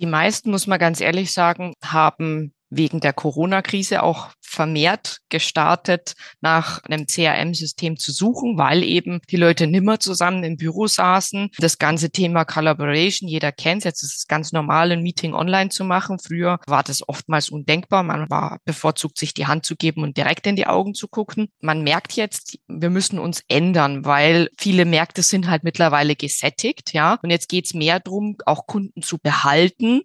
Die meisten, muss man ganz ehrlich sagen, haben wegen der Corona-Krise auch vermehrt gestartet, nach einem CRM-System zu suchen, weil eben die Leute nimmer zusammen im Büro saßen. Das ganze Thema Collaboration, jeder kennt es, jetzt ist es ganz normal, ein Meeting online zu machen. Früher war das oftmals undenkbar. Man war bevorzugt, sich die Hand zu geben und direkt in die Augen zu gucken. Man merkt jetzt, wir müssen uns ändern, weil viele Märkte sind halt mittlerweile gesättigt, ja. Und jetzt geht es mehr darum, auch Kunden zu behalten.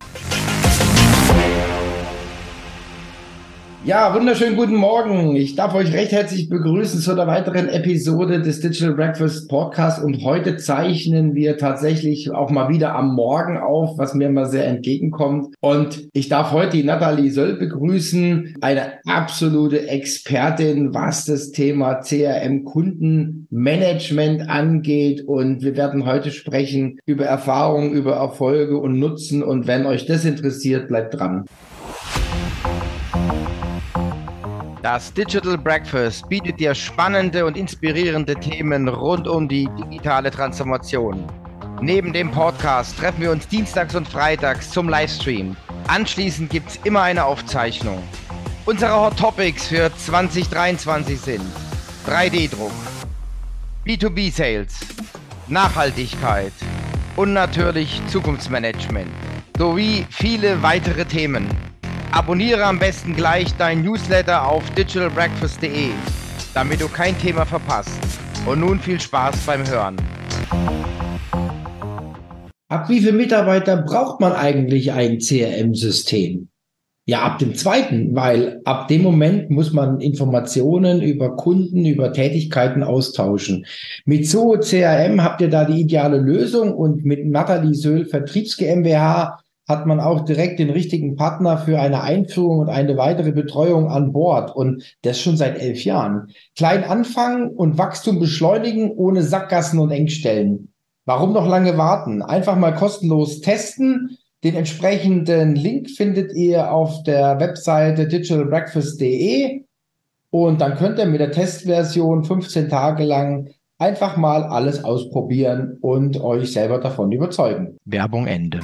Ja, wunderschönen guten Morgen. Ich darf euch recht herzlich begrüßen zu einer weiteren Episode des Digital Breakfast Podcast. Und heute zeichnen wir tatsächlich auch mal wieder am Morgen auf, was mir mal sehr entgegenkommt. Und ich darf heute die Nathalie Söll begrüßen, eine absolute Expertin, was das Thema CRM Kundenmanagement angeht. Und wir werden heute sprechen über Erfahrungen, über Erfolge und Nutzen. Und wenn euch das interessiert, bleibt dran. Das Digital Breakfast bietet dir spannende und inspirierende Themen rund um die digitale Transformation. Neben dem Podcast treffen wir uns dienstags und freitags zum Livestream. Anschließend gibt es immer eine Aufzeichnung. Unsere Hot Topics für 2023 sind 3D-Druck, B2B-Sales, Nachhaltigkeit und natürlich Zukunftsmanagement sowie viele weitere Themen. Abonniere am besten gleich dein Newsletter auf digitalbreakfast.de, damit du kein Thema verpasst. Und nun viel Spaß beim Hören. Ab wie viele Mitarbeiter braucht man eigentlich ein CRM-System? Ja, ab dem zweiten, weil ab dem Moment muss man Informationen über Kunden, über Tätigkeiten austauschen. Mit Zoho CRM habt ihr da die ideale Lösung und mit Nathalie Söhl Vertriebs GmbH hat man auch direkt den richtigen Partner für eine Einführung und eine weitere Betreuung an Bord. Und das schon seit elf Jahren. Klein anfangen und Wachstum beschleunigen ohne Sackgassen und Engstellen. Warum noch lange warten? Einfach mal kostenlos testen. Den entsprechenden Link findet ihr auf der Webseite digitalbreakfast.de und dann könnt ihr mit der Testversion 15 Tage lang einfach mal alles ausprobieren und euch selber davon überzeugen. Werbung Ende.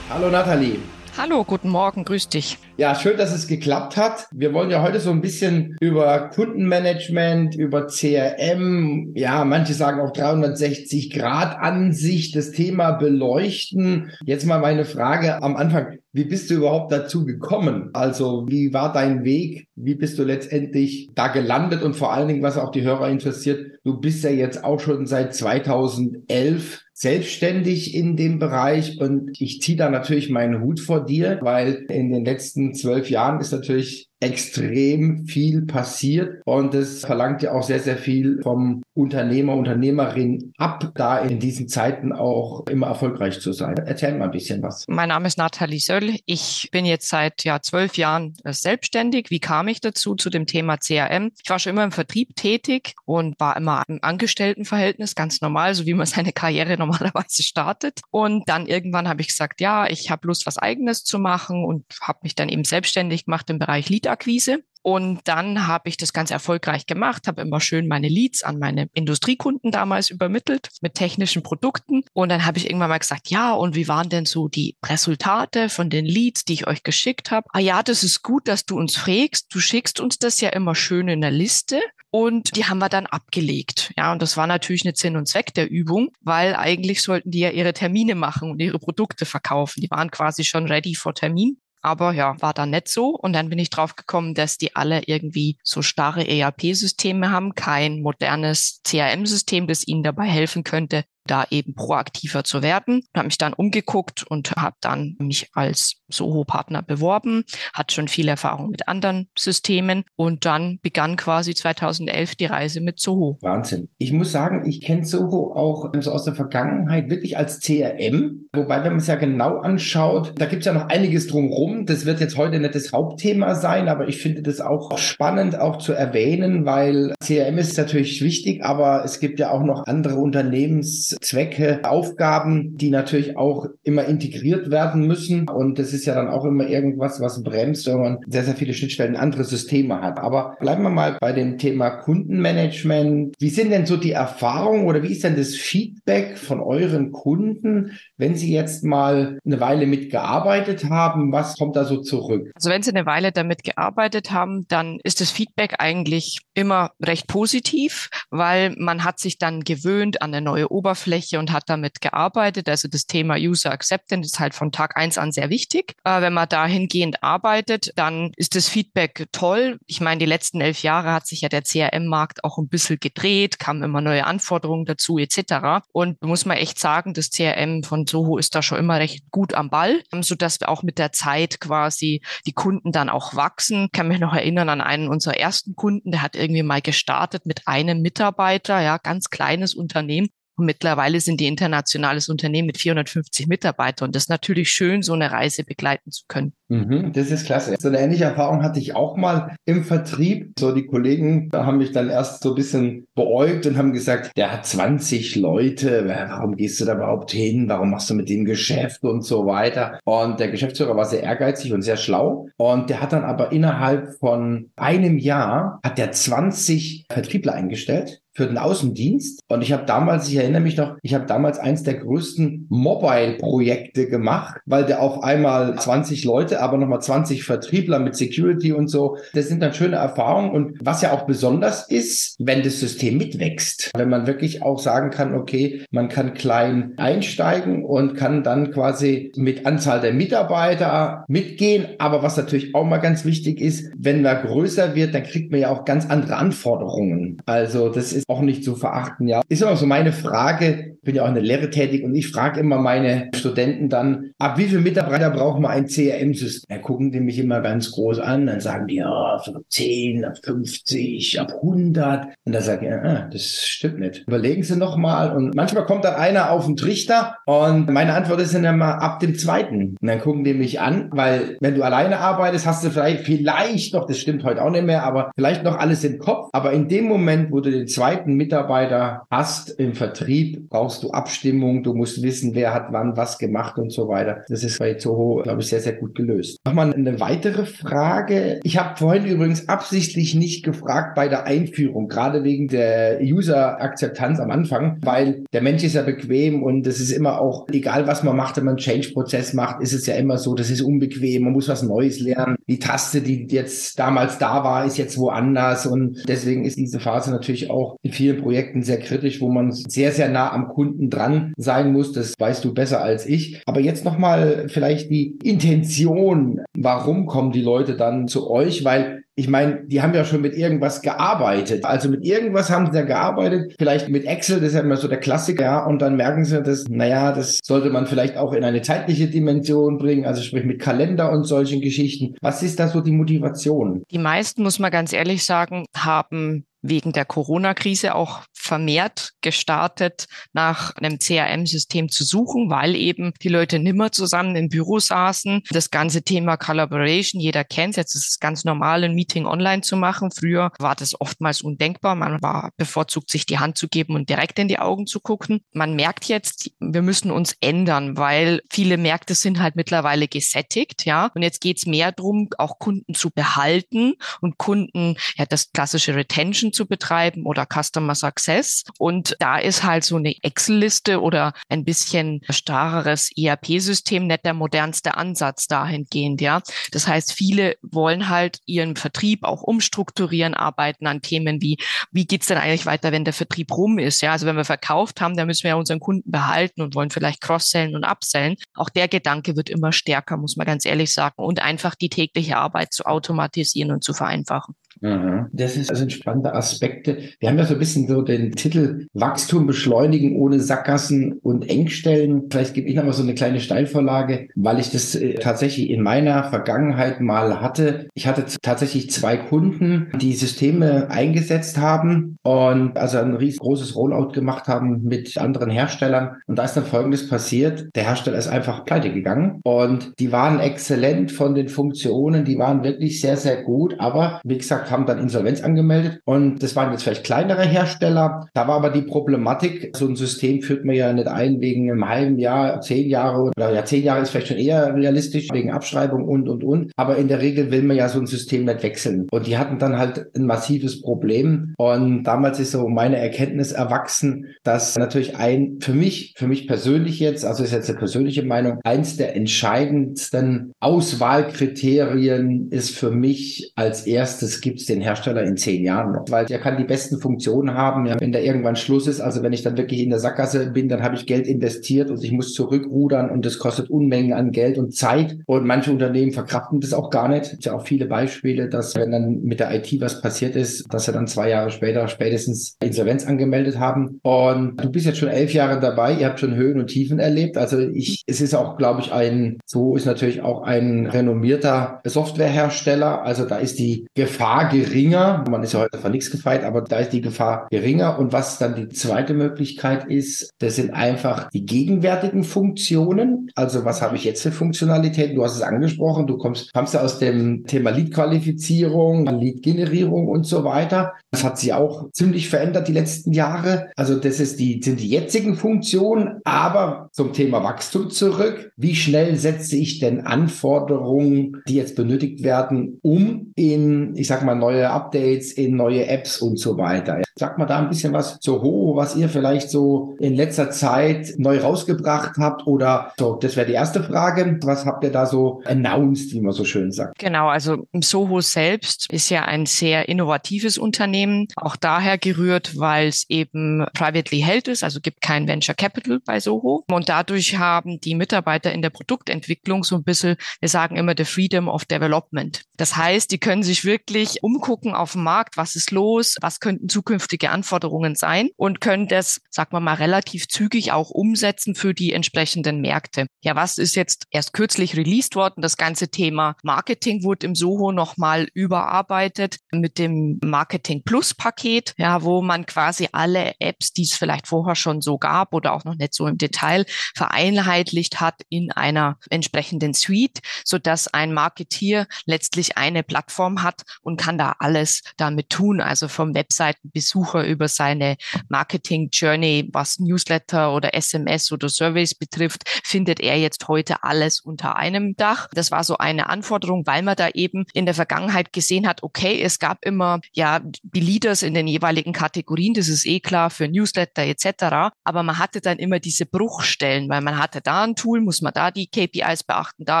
Hallo Nathalie. Hallo, guten Morgen, grüß dich. Ja, schön, dass es geklappt hat. Wir wollen ja heute so ein bisschen über Kundenmanagement, über CRM, ja, manche sagen auch 360 Grad Ansicht, das Thema beleuchten. Jetzt mal meine Frage am Anfang. Wie bist du überhaupt dazu gekommen? Also, wie war dein Weg? Wie bist du letztendlich da gelandet? Und vor allen Dingen, was auch die Hörer interessiert, du bist ja jetzt auch schon seit 2011 selbstständig in dem Bereich und ich ziehe da natürlich meinen Hut vor dir, weil in den letzten zwölf Jahren ist natürlich extrem viel passiert und es verlangt ja auch sehr, sehr viel vom Unternehmer, Unternehmerin ab, da in diesen Zeiten auch immer erfolgreich zu sein. Erzähl mal ein bisschen was. Mein Name ist Nathalie Söll. Ich bin jetzt seit ja zwölf Jahren äh, selbstständig. Wie kam ich dazu, zu dem Thema CRM? Ich war schon immer im Vertrieb tätig und war immer im Angestelltenverhältnis, ganz normal, so wie man seine Karriere normalerweise startet. Und dann irgendwann habe ich gesagt, ja, ich habe Lust, was eigenes zu machen und habe mich dann eben selbstständig gemacht im Bereich Lead Kaltakquise. Und dann habe ich das ganz erfolgreich gemacht, habe immer schön meine Leads an meine Industriekunden damals übermittelt mit technischen Produkten. Und dann habe ich irgendwann mal gesagt, ja, und wie waren denn so die Resultate von den Leads, die ich euch geschickt habe? Ah ja, das ist gut, dass du uns fragst. Du schickst uns das ja immer schön in der Liste. Und die haben wir dann abgelegt. Ja, und das war natürlich nicht Sinn und Zweck der Übung, weil eigentlich sollten die ja ihre Termine machen und ihre Produkte verkaufen. Die waren quasi schon ready for Termin. Aber ja, war dann nicht so. Und dann bin ich drauf gekommen, dass die alle irgendwie so starre ERP-Systeme haben, kein modernes CRM-System, das ihnen dabei helfen könnte, da eben proaktiver zu werden. Habe mich dann umgeguckt und habe dann mich als Soho-Partner beworben, hat schon viel Erfahrung mit anderen Systemen und dann begann quasi 2011 die Reise mit Soho. Wahnsinn. Ich muss sagen, ich kenne Soho auch so aus der Vergangenheit wirklich als CRM, wobei wenn man es ja genau anschaut, da gibt es ja noch einiges drumherum. Das wird jetzt heute nicht das Hauptthema sein, aber ich finde das auch spannend auch zu erwähnen, weil CRM ist natürlich wichtig, aber es gibt ja auch noch andere Unternehmens Geschäftszwecke, Aufgaben, die natürlich auch immer integriert werden müssen. Und das ist ja dann auch immer irgendwas, was bremst, wenn man sehr, sehr viele Schnittstellen andere Systeme hat. Aber bleiben wir mal bei dem Thema Kundenmanagement. Wie sind denn so die Erfahrungen oder wie ist denn das Feedback von euren Kunden, wenn sie jetzt mal eine Weile mitgearbeitet haben? Was kommt da so zurück? Also wenn sie eine Weile damit gearbeitet haben, dann ist das Feedback eigentlich immer recht positiv, weil man hat sich dann gewöhnt an eine neue Oberfläche und hat damit gearbeitet. Also das Thema User Acceptance ist halt von Tag eins an sehr wichtig. Äh, wenn man dahingehend arbeitet, dann ist das Feedback toll. Ich meine, die letzten elf Jahre hat sich ja der CRM-Markt auch ein bisschen gedreht, kamen immer neue Anforderungen dazu etc. Und muss man echt sagen, das CRM von Soho ist da schon immer recht gut am Ball, so dass wir auch mit der Zeit quasi die Kunden dann auch wachsen. Ich kann mich noch erinnern an einen unserer ersten Kunden, der hat irgendwie mal gestartet mit einem Mitarbeiter, ja, ganz kleines Unternehmen. Und mittlerweile sind die internationales Unternehmen mit 450 Mitarbeitern. Und das ist natürlich schön, so eine Reise begleiten zu können. Mhm, das ist klasse. So eine ähnliche Erfahrung hatte ich auch mal im Vertrieb. So die Kollegen haben mich dann erst so ein bisschen beäugt und haben gesagt, der hat 20 Leute. Warum gehst du da überhaupt hin? Warum machst du mit dem Geschäft und so weiter? Und der Geschäftsführer war sehr ehrgeizig und sehr schlau. Und der hat dann aber innerhalb von einem Jahr hat der 20 Vertriebler eingestellt für den Außendienst. Und ich habe damals, ich erinnere mich noch, ich habe damals eins der größten Mobile-Projekte gemacht, weil der auf einmal 20 Leute, aber nochmal 20 Vertriebler mit Security und so. Das sind dann schöne Erfahrungen. Und was ja auch besonders ist, wenn das System mitwächst. Wenn man wirklich auch sagen kann, okay, man kann klein einsteigen und kann dann quasi mit Anzahl der Mitarbeiter mitgehen. Aber was natürlich auch mal ganz wichtig ist, wenn man größer wird, dann kriegt man ja auch ganz andere Anforderungen. Also das ist auch nicht zu verachten, ja. Ist immer so meine Frage, bin ja auch in der Lehre tätig und ich frage immer meine Studenten dann, ab wie viele Mitarbeiter braucht man ein CRM-System? Da gucken die mich immer ganz groß an, dann sagen die, ja, ab 10, ab 50, ab 100. Und da sage ich, ah, das stimmt nicht. Überlegen Sie noch mal. Und manchmal kommt dann einer auf den Trichter und meine Antwort ist dann immer ab dem zweiten. Und dann gucken die mich an, weil wenn du alleine arbeitest, hast du vielleicht, vielleicht noch, das stimmt heute auch nicht mehr, aber vielleicht noch alles im Kopf. Aber in dem Moment, wo du den zweiten Mitarbeiter hast im Vertrieb, brauchst du Abstimmung, du musst wissen, wer hat wann was gemacht und so weiter. Das ist bei Zoho, glaube ich, sehr, sehr gut gelöst. Nochmal eine weitere Frage. Ich habe vorhin übrigens absichtlich nicht gefragt bei der Einführung, gerade wegen der User-Akzeptanz am Anfang, weil der Mensch ist ja bequem und es ist immer auch, egal was man macht, wenn man einen Change-Prozess macht, ist es ja immer so, das ist unbequem, man muss was Neues lernen. Die Taste, die jetzt damals da war, ist jetzt woanders und deswegen ist diese Phase natürlich auch in vielen Projekten sehr kritisch, wo man sehr, sehr nah am Kunden dran sein muss. Das weißt du besser als ich. Aber jetzt nochmal vielleicht die Intention. Warum kommen die Leute dann zu euch? Weil ich meine, die haben ja schon mit irgendwas gearbeitet. Also mit irgendwas haben sie ja gearbeitet. Vielleicht mit Excel, das ist ja immer so der Klassiker. Ja, und dann merken sie, dass, naja, das sollte man vielleicht auch in eine zeitliche Dimension bringen. Also sprich mit Kalender und solchen Geschichten. Was ist da so die Motivation? Die meisten, muss man ganz ehrlich sagen, haben wegen der Corona-Krise auch vermehrt gestartet, nach einem CRM-System zu suchen, weil eben die Leute nimmer zusammen im Büro saßen. Das ganze Thema Collaboration, jeder kennt jetzt ist es ganz normal, ein Meeting online zu machen. Früher war das oftmals undenkbar. Man war bevorzugt, sich die Hand zu geben und direkt in die Augen zu gucken. Man merkt jetzt, wir müssen uns ändern, weil viele Märkte sind halt mittlerweile gesättigt, ja. Und jetzt geht es mehr darum, auch Kunden zu behalten und Kunden, ja, das klassische Retention zu betreiben oder Customer Success. Und da ist halt so eine Excel-Liste oder ein bisschen starreres ERP-System nicht der modernste Ansatz dahingehend, ja. Das heißt, viele wollen halt ihren Vertrieb auch umstrukturieren, arbeiten an Themen wie, wie geht's denn eigentlich weiter, wenn der Vertrieb rum ist, ja. Also wenn wir verkauft haben, dann müssen wir ja unseren Kunden behalten und wollen vielleicht cross-sellen und upsellen. Auch der Gedanke wird immer stärker, muss man ganz ehrlich sagen. Und einfach die tägliche Arbeit zu automatisieren und zu vereinfachen. Mhm. Das ist also ein spannender Aspekte. Wir haben ja so ein bisschen so den Titel Wachstum beschleunigen ohne Sackgassen und Engstellen. Vielleicht gebe ich noch mal so eine kleine Steilvorlage, weil ich das äh, tatsächlich in meiner Vergangenheit mal hatte. Ich hatte tatsächlich zwei Kunden, die Systeme eingesetzt haben und also ein riesengroßes Rollout gemacht haben mit anderen Herstellern. Und da ist dann Folgendes passiert. Der Hersteller ist einfach pleite gegangen und die waren exzellent von den Funktionen. Die waren wirklich sehr, sehr gut. Aber wie gesagt, gesagt, haben dann Insolvenz angemeldet und das waren jetzt vielleicht kleinere Hersteller. Da war aber die Problematik, so ein System führt man ja nicht ein wegen einem halben Jahr, zehn Jahre oder ja, zehn Jahre ist vielleicht schon eher realistisch wegen Abschreibung und, und, und. Aber in der Regel will man ja so ein System nicht wechseln. Und die hatten dann halt ein massives Problem. Und damals ist so meine Erkenntnis erwachsen, dass natürlich ein, für mich, für mich persönlich jetzt, also ist jetzt eine persönliche Meinung, eins der entscheidendsten Auswahlkriterien ist für mich als erstes gibt es den Hersteller in zehn Jahren noch, weil der kann die besten Funktionen haben, ja, wenn da irgendwann Schluss ist. Also wenn ich dann wirklich in der Sackgasse bin, dann habe ich Geld investiert und ich muss zurückrudern und das kostet Unmengen an Geld und Zeit. Und manche Unternehmen verkraften das auch gar nicht. Es gibt ja auch viele Beispiele, dass wenn dann mit der IT was passiert ist, dass sie dann zwei Jahre später spätestens Insolvenz angemeldet haben. Und du bist jetzt schon elf Jahre dabei, ihr habt schon Höhen und Tiefen erlebt. Also ich, es ist auch, glaube ich, ein, so ist natürlich auch ein renommierter Softwarehersteller. Also da ist die Gefahr geringer. Man ist ja heute von nichts gefeit, aber da ist die Gefahr geringer. Und was dann die zweite Möglichkeit ist, das sind einfach die gegenwärtigen Funktionen. Also was habe ich jetzt für Funktionalitäten? Du hast es angesprochen. Du kommst, kommst ja aus dem Thema Lead-Qualifizierung, Lead-Generierung und so weiter. Das hat sich auch ziemlich verändert die letzten Jahre. Also das ist die, sind die jetzigen Funktionen. Aber zum Thema Wachstum zurück. Wie schnell setze ich denn Anforderungen, die jetzt benötigt werden, um in, ich sag mal, neue Updates, in neue Apps und so weiter? Sag mal da ein bisschen was zu Ho, was ihr vielleicht so in letzter Zeit neu rausgebracht habt oder so. Das wäre die erste Frage. Was habt ihr da so announced, wie man so schön sagt? Genau, also Soho selbst ist ja ein sehr innovatives Unternehmen, auch daher gerührt, weil es eben privately held ist, also gibt kein Venture Capital bei Soho. Und dadurch haben die Mitarbeiter in der Produktentwicklung so ein bisschen, wir sagen immer, the freedom of development. Das heißt, die können sich wirklich umgucken auf dem Markt, was ist los, was könnten zukünftig zukünftige Anforderungen sein und können das, sagen wir mal, relativ zügig auch umsetzen für die entsprechenden Märkte. Ja, was ist jetzt erst kürzlich released worden? Das ganze Thema Marketing wurde im Soho nochmal überarbeitet mit dem Marketing Plus Paket, ja, wo man quasi alle Apps, die es vielleicht vorher schon so gab oder auch noch nicht so im Detail vereinheitlicht hat in einer entsprechenden Suite, so dass ein Marketier letztlich eine Plattform hat und kann da alles damit tun, also vom Webseiten bis Besucher über seine Marketing Journey, was Newsletter oder SMS oder Surveys betrifft, findet er jetzt heute alles unter einem Dach. Das war so eine Anforderung, weil man da eben in der Vergangenheit gesehen hat, okay, es gab immer ja die Leaders in den jeweiligen Kategorien, das ist eh klar für Newsletter etc. Aber man hatte dann immer diese Bruchstellen, weil man hatte da ein Tool, muss man da die KPIs beachten, da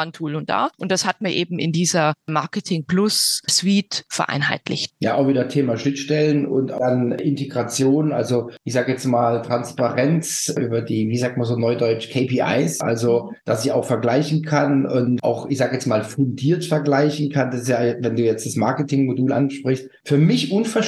ein Tool und da. Und das hat man eben in dieser Marketing Plus Suite vereinheitlicht. Ja, auch wieder Thema Schnittstellen und dann Integration, also ich sage jetzt mal Transparenz über die, wie sagt man so neudeutsch, KPIs, also dass ich auch vergleichen kann und auch, ich sage jetzt mal, fundiert vergleichen kann. Das ist ja, wenn du jetzt das Marketing-Modul ansprichst, für mich unverständlich,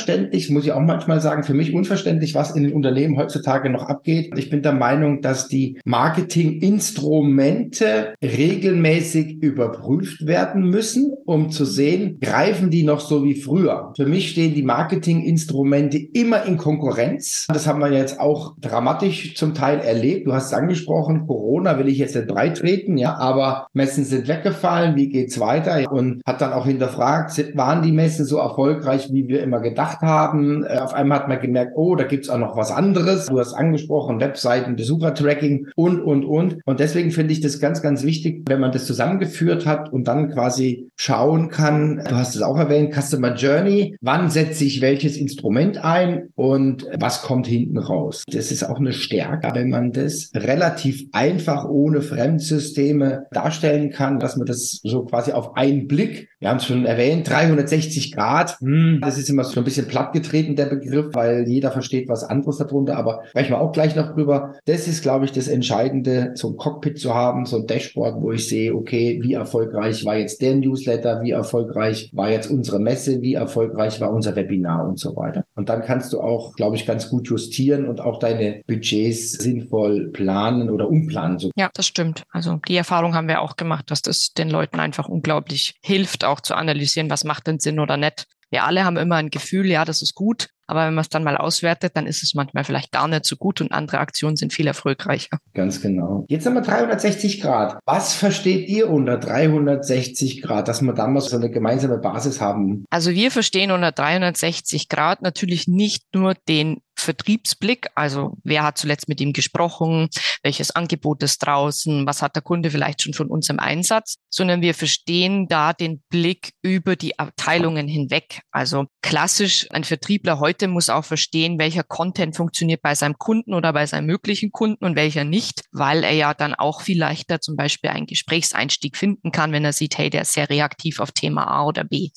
muss ich auch manchmal sagen, für mich unverständlich, was in den Unternehmen heutzutage noch abgeht. Ich bin der Meinung, dass die Marketing-Instrumente regelmäßig überprüft werden müssen, um zu sehen, greifen die noch so wie früher. Für mich stehen die Marketing-Instrumente immer in Konkurrenz. Das haben wir jetzt auch dramatisch zum Teil erlebt. Du hast es angesprochen, Corona will ich jetzt nicht breitreten, ja, aber Messen sind weggefallen. Wie geht's weiter? Und hat dann auch hinterfragt, waren die Messen so erfolgreich, wie wir immer gedacht haben? Äh, auf einmal hat man gemerkt, oh, da gibt's auch noch was anderes. Du hast angesprochen, Webseiten, Besuchertracking und, und, und. Und deswegen finde ich das ganz, ganz wichtig, wenn man das zusammengeführt hat und dann quasi schauen kann, du hast es auch erwähnt, Customer Journey, wann setze ich welches Instrument ein? und was kommt hinten raus. Das ist auch eine Stärke, wenn man das relativ einfach ohne Fremdsysteme darstellen kann, dass man das so quasi auf einen Blick, wir haben es schon erwähnt, 360 Grad, hm, das ist immer so ein bisschen plattgetreten, der Begriff, weil jeder versteht was anderes darunter, aber sprechen wir auch gleich noch drüber. Das ist, glaube ich, das Entscheidende, so ein Cockpit zu haben, so ein Dashboard, wo ich sehe, okay, wie erfolgreich war jetzt der Newsletter, wie erfolgreich war jetzt unsere Messe, wie erfolgreich war unser Webinar und so weiter. Und dann kannst du auch, glaube ich, ganz gut justieren und auch deine Budgets sinnvoll planen oder umplanen. Ja, das stimmt. Also die Erfahrung haben wir auch gemacht, dass das den Leuten einfach unglaublich hilft, auch zu analysieren, was macht denn Sinn oder nicht. Wir alle haben immer ein Gefühl, ja, das ist gut, Aber wenn man es dann mal auswertet, dann ist es manchmal vielleicht gar nicht so gut und andere Aktionen sind viel erfolgreicher. Ganz genau. Jetzt haben wir 360 Grad. Was versteht ihr unter 360 Grad, dass wir damals so eine gemeinsame Basis haben? Also wir verstehen unter 360 Grad natürlich nicht nur den Vertriebsblick, also wer hat zuletzt mit ihm gesprochen, welches Angebot ist draußen, was hat der Kunde vielleicht schon von uns im Einsatz, sondern wir verstehen da den Blick über die Abteilungen hinweg. Also klassisch, ein Vertriebler heute muss auch verstehen, welcher Content funktioniert bei seinem Kunden oder bei seinem möglichen Kunden und welcher nicht, weil er ja dann auch viel leichter zum Beispiel einen Gesprächseinstieg finden kann, wenn er sieht, hey, der ist sehr reaktiv auf Thema A oder B.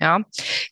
Ja,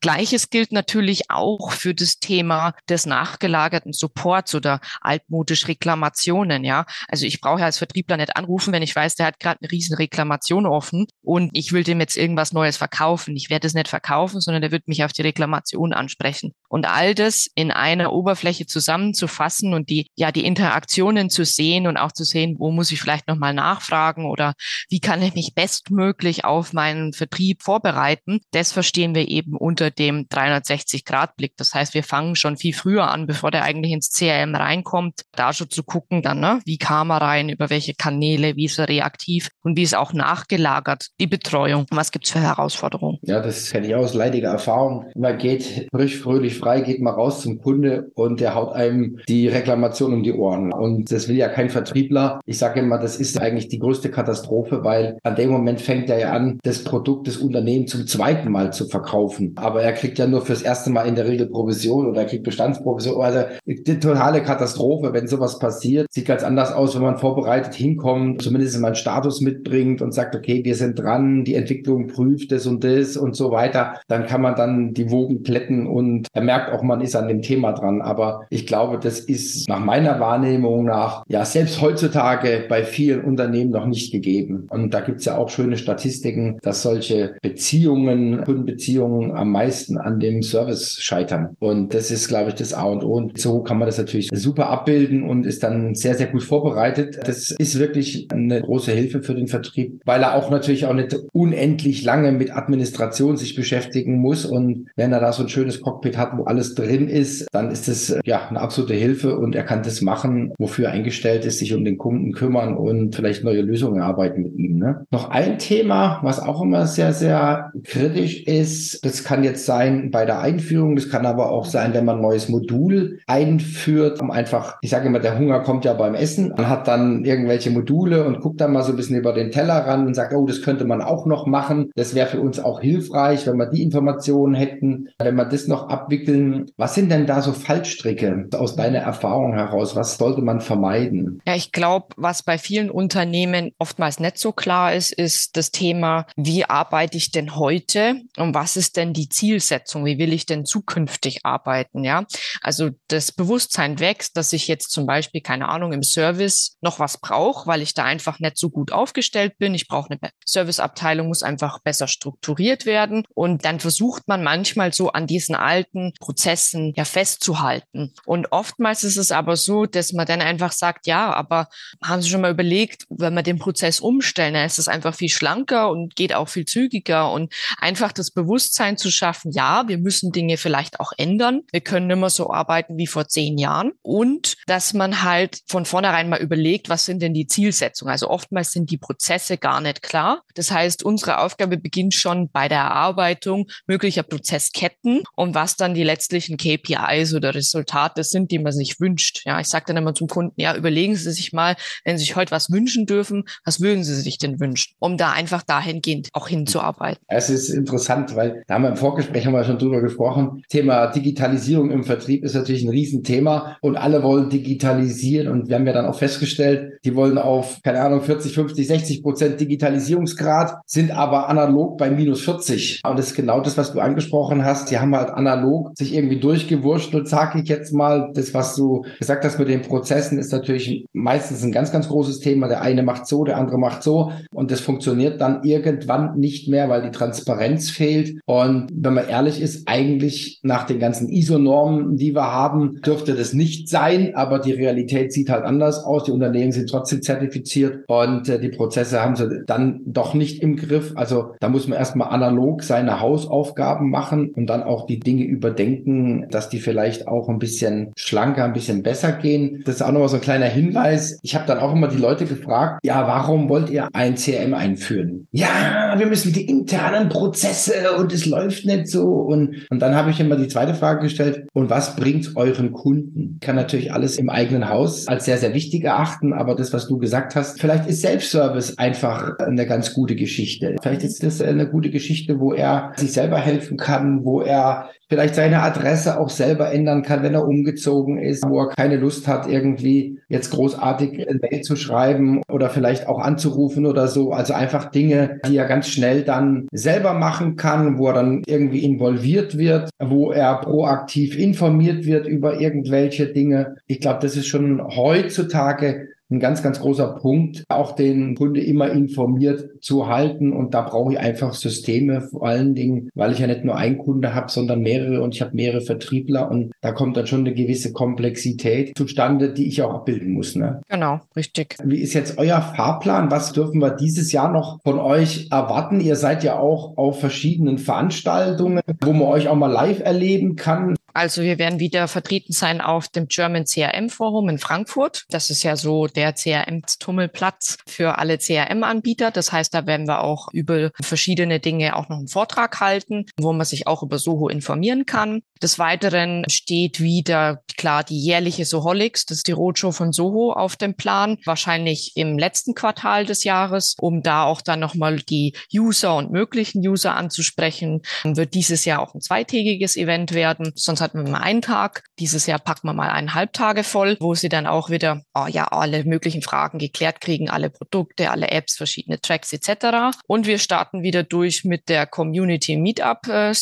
gleiches gilt natürlich auch für das Thema des nachgelagerten Supports oder altmodisch Reklamationen. Ja, also ich brauche ja als Vertriebler nicht anrufen, wenn ich weiß, der hat gerade eine riesen Reklamation offen und ich will dem jetzt irgendwas Neues verkaufen. Ich werde es nicht verkaufen, sondern der wird mich auf die Reklamation ansprechen. Und all das in einer Oberfläche zusammenzufassen und die, ja, die Interaktionen zu sehen und auch zu sehen, wo muss ich vielleicht nochmal nachfragen oder wie kann ich mich bestmöglich auf meinen Vertrieb vorbereiten, das verstehen wir eben unter dem 360-Grad-Blick. Das heißt, wir fangen schon viel früher an, bevor der eigentlich ins CRM reinkommt, da schon zu gucken dann, ne, wie kam er rein, über welche Kanäle, wie ist er reaktiv und wie ist auch nachgelagert die Betreuung. Was gibt's für Herausforderungen? Ja, das kenne ich aus leidiger Erfahrung. Man geht frisch, fröhlich, frei, geht mal raus zum Kunde und der haut einem die Reklamation um die Ohren. Und das will ja kein Vertriebler. Ich sage immer, das ist eigentlich die größte Katastrophe, weil an dem Moment fängt er ja an, das Produkt des Unternehmens zum zweiten Mal zu verkaufen. Aber er kriegt ja nur fürs erste Mal in der Regel Provision oder er kriegt Bestandsprovision. Also die totale Katastrophe, wenn sowas passiert. Sieht ganz anders aus, wenn man vorbereitet hinkommt, zumindest mal einen Status mitbringt und sagt, okay, wir sind dran, die Entwicklung prüft das und das und so weiter. Dann kann man dann die Wogen plätten und er merkt auch, man ist an dem Thema dran. Aber ich glaube, das ist nach meiner Wahrnehmung nach, ja, selbst heutzutage bei vielen Unternehmen noch nicht gegeben. Und da gibt's ja auch schöne Statistiken, dass solche Beziehungen, Kundenbeziehungen am meisten an dem Service scheitern. Und das ist, glaube ich, das A und O. Und so kann man das natürlich super abbilden und ist dann sehr, sehr gut vorbereitet. Das ist wirklich eine große Hilfe für den Vertrieb, weil er auch natürlich auch nicht unendlich lange mit Administration sich beschäftigen muss. Und wenn er da so ein schönes Cockpit hat, wo alles drin ist, dann ist es ja eine absolute Hilfe und er kann das machen, wofür er eingestellt ist, sich um den Kunden kümmern und vielleicht neue Lösungen erarbeiten mit ihm. Ne? Noch ein Thema, was auch immer sehr, sehr kritisch ist, das kann jetzt sein bei der Einführung, das kann aber auch sein, wenn man ein neues Modul einführt, um einfach, ich sage immer, der Hunger kommt ja beim Essen, man hat dann irgendwelche Module und guckt dann mal so ein bisschen über den Teller ran und sagt, oh, das könnte man auch noch machen. Das wäre für uns auch hilfreich, wenn wir die Informationen hätten, wenn wir das noch abwickeln. Was sind denn da so Fallstricke aus deiner Erfahrung heraus? Was sollte man vermeiden? Ja, ich glaube, was bei vielen Unternehmen oftmals nicht so klar ist, ist das Thema, wie arbeite ich denn heute und was ist denn die Zielsetzung? Wie will ich denn zukünftig arbeiten? Ja, also das Bewusstsein wächst, dass ich jetzt zum Beispiel, keine Ahnung, im Service noch was brauche, weil ich da einfach nicht so gut aufgestellt bin. Ich brauche eine Serviceabteilung, muss einfach besser strukturiert werden. Und dann versucht man manchmal so an diesen alten Prozessen ja festzuhalten. Und oftmals ist es aber so, dass man dann einfach sagt, ja, aber haben Sie schon mal überlegt, wenn wir den Prozess umstellen, dann ist es einfach viel schlanker und geht auch viel zügiger und einfach das Bewusstsein zu schaffen, ja, wir müssen Dinge vielleicht auch ändern. Wir können immer so arbeiten wie vor zehn Jahren und dass man halt von vornherein mal überlegt, was sind denn die Zielsetzungen? Also oftmals sind die Prozesse gar nicht klar. Das heißt, unsere Aufgabe beginnt schon bei der Erarbeitung möglicher Prozessketten und was dann die letztlichen KPIs oder Resultate sind, die man sich wünscht. Ja, ich sage dann immer zum Kunden, ja, überlegen Sie sich mal, wenn Sie sich heute was wünschen dürfen, was würden Sie sich denn wünschen, um da einfach dahingehend auch hinzuarbeiten. Es ist interessant, weil da haben wir im Vorgespräch haben wir schon drüber gesprochen. Thema Digitalisierung im Vertrieb ist natürlich ein Riesenthema und alle wollen digitalisieren und wir haben ja dann auch festgestellt, die wollen auf, keine Ahnung, 40, 50, 60 Prozent Digitalisierungsgrad, sind aber analog bei minus 40. Und das ist genau das, was du angesprochen hast. Die haben halt analog sich irgendwie durchgewurschtelt, sag ich jetzt mal. Das, was du gesagt hast mit den Prozessen, ist natürlich meistens ein ganz, ganz großes Thema. Der eine macht so, der andere macht so. Und das funktioniert dann irgendwann nicht mehr, weil die Transparenz fehlt. Und wenn man ehrlich ist, eigentlich nach den ganzen ISO-Normen, die wir haben, dürfte das nicht sein. Aber die Realität sieht halt anders aus. Die Unternehmen sind trotzdem zertifiziert und äh, die Prozesse haben sie dann doch nicht im Griff. Also da muss man erstmal analog seine Hausaufgaben machen und dann auch die Dinge überdenken kriegen, dass die vielleicht auch ein bisschen schlanker, ein bisschen besser gehen. Das ist auch nochmal so ein kleiner Hinweis. Ich habe dann auch immer die Leute gefragt, ja, warum wollt ihr ein CRM einführen? Ja, wir müssen die internen Prozesse und es läuft nicht so. Und, und dann habe ich immer die zweite Frage gestellt, und was bringt euren Kunden? Kann natürlich alles im eigenen Haus als sehr, sehr wichtig erachten, aber das, was du gesagt hast, vielleicht ist Self-Service einfach eine ganz gute Geschichte. Vielleicht ist das eine gute Geschichte, wo er sich selber helfen kann, wo er vielleicht seine Adresse auch selber ändern kann, wenn er umgezogen ist, wo er keine Lust hat, irgendwie jetzt großartig ein Mail zu schreiben oder vielleicht auch anzurufen oder so. Also einfach Dinge, die er ganz schnell dann selber machen kann, wo er dann irgendwie involviert wird, wo er proaktiv informiert wird über irgendwelche Dinge. Ich glaube, das ist schon heutzutage ein ganz, ganz großer Punkt, auch den Kunde immer informiert zu halten. Und da brauche ich einfach Systeme, vor allen Dingen, weil ich ja nicht nur einen Kunde habe, sondern mehrere und ich habe mehrere Vertriebler und da kommt dann schon eine gewisse Komplexität zustande, die ich auch abbilden muss. Ne? Genau, richtig. Wie ist jetzt euer Fahrplan? Was dürfen wir dieses Jahr noch von euch erwarten? Ihr seid ja auch auf verschiedenen Veranstaltungen, wo man euch auch mal live erleben kann. Also wir werden wieder vertreten sein auf dem German CRM Forum in Frankfurt. Das ist ja so der CRM-Tummelplatz für alle CRM-Anbieter. Das heißt, da werden wir auch über verschiedene Dinge auch noch einen Vortrag halten, wo man sich auch über Soho informieren kann. Des Weiteren steht wieder klar die jährliche Soholics, das ist die Roadshow von Soho auf dem Plan, wahrscheinlich im letzten Quartal des Jahres, um da auch dann nochmal die User und möglichen User anzusprechen. Wird dieses Jahr auch ein zweitägiges Event werden. Sonst hatten wir mal einen Tag. Dieses Jahr packen wir mal eineinhalb Tage voll, wo sie dann auch wieder oh ja alle möglichen Fragen geklärt kriegen, alle Produkte, alle Apps, verschiedene Tracks etc. Und wir starten wieder durch mit der Community Meetup äh,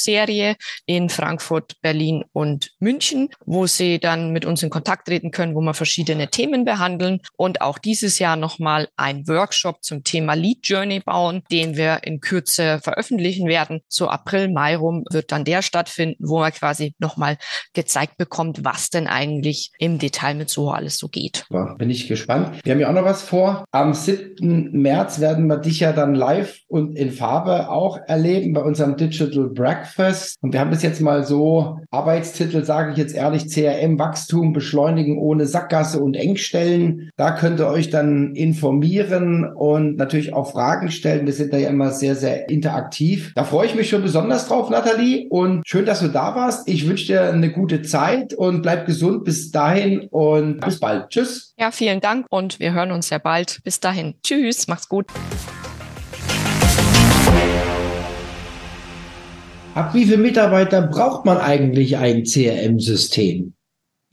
in Frankfurt, Berlin und München, wo sie dann mit uns in Kontakt treten können, wo wir verschiedene Themen behandeln und auch dieses Jahr nochmal ein Workshop zum Thema Lead Journey bauen, den wir in Kürze veröffentlichen werden. So April, Mai rum wird dann der stattfinden, wo man quasi nochmal gezeigt bekommt, was denn eigentlich im Detail mit so alles so geht. Bin ich gespannt. Wir haben ja auch noch was vor. Am 7. März werden wir dich ja dann live und in Farbe auch erleben bei unserem Digital Breakfast. Und wir haben das jetzt mal so Arbeitstitel, sage ich jetzt ehrlich, CRM Wachstum beschleunigen ohne Sackgasse und Engstellen. Da könnt ihr euch dann informieren und natürlich auch Fragen stellen. Wir sind da ja immer sehr, sehr interaktiv. Da freue ich mich schon besonders drauf, Nathalie. Und schön, dass du da warst. Ich wünsche dir eine gute Zeit und bleib gesund bis dahin und bis bald. Tschüss. Ja, vielen Dank und wir hören uns sehr bald. Bis dahin. Tschüss. Mach's gut. Ab wie viele Mitarbeiter braucht man eigentlich ein CRM-System?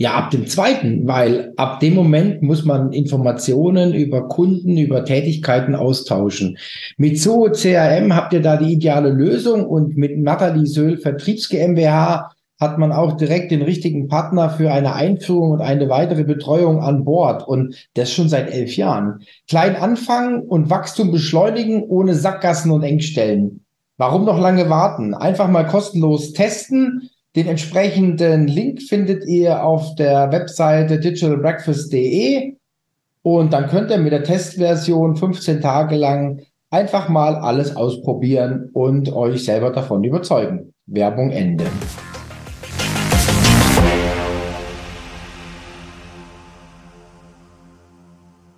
Ja, ab dem zweiten, weil ab dem Moment muss man Informationen über Kunden, über Tätigkeiten austauschen. Mit Zoho CRM habt ihr da die ideale Lösung und mit Nathalie Söhl Vertriebs GmbH hat man auch direkt den richtigen Partner für eine Einführung und eine weitere Betreuung an Bord. Und das schon seit elf Jahren. Klein anfangen und Wachstum beschleunigen ohne Sackgassen und Engstellen. Warum noch lange warten? Einfach mal kostenlos testen. Den entsprechenden Link findet ihr auf der Webseite digitalbreakfast.de und dann könnt ihr mit der Testversion 15 Tage lang einfach mal alles ausprobieren und euch selber davon überzeugen. Werbung Ende.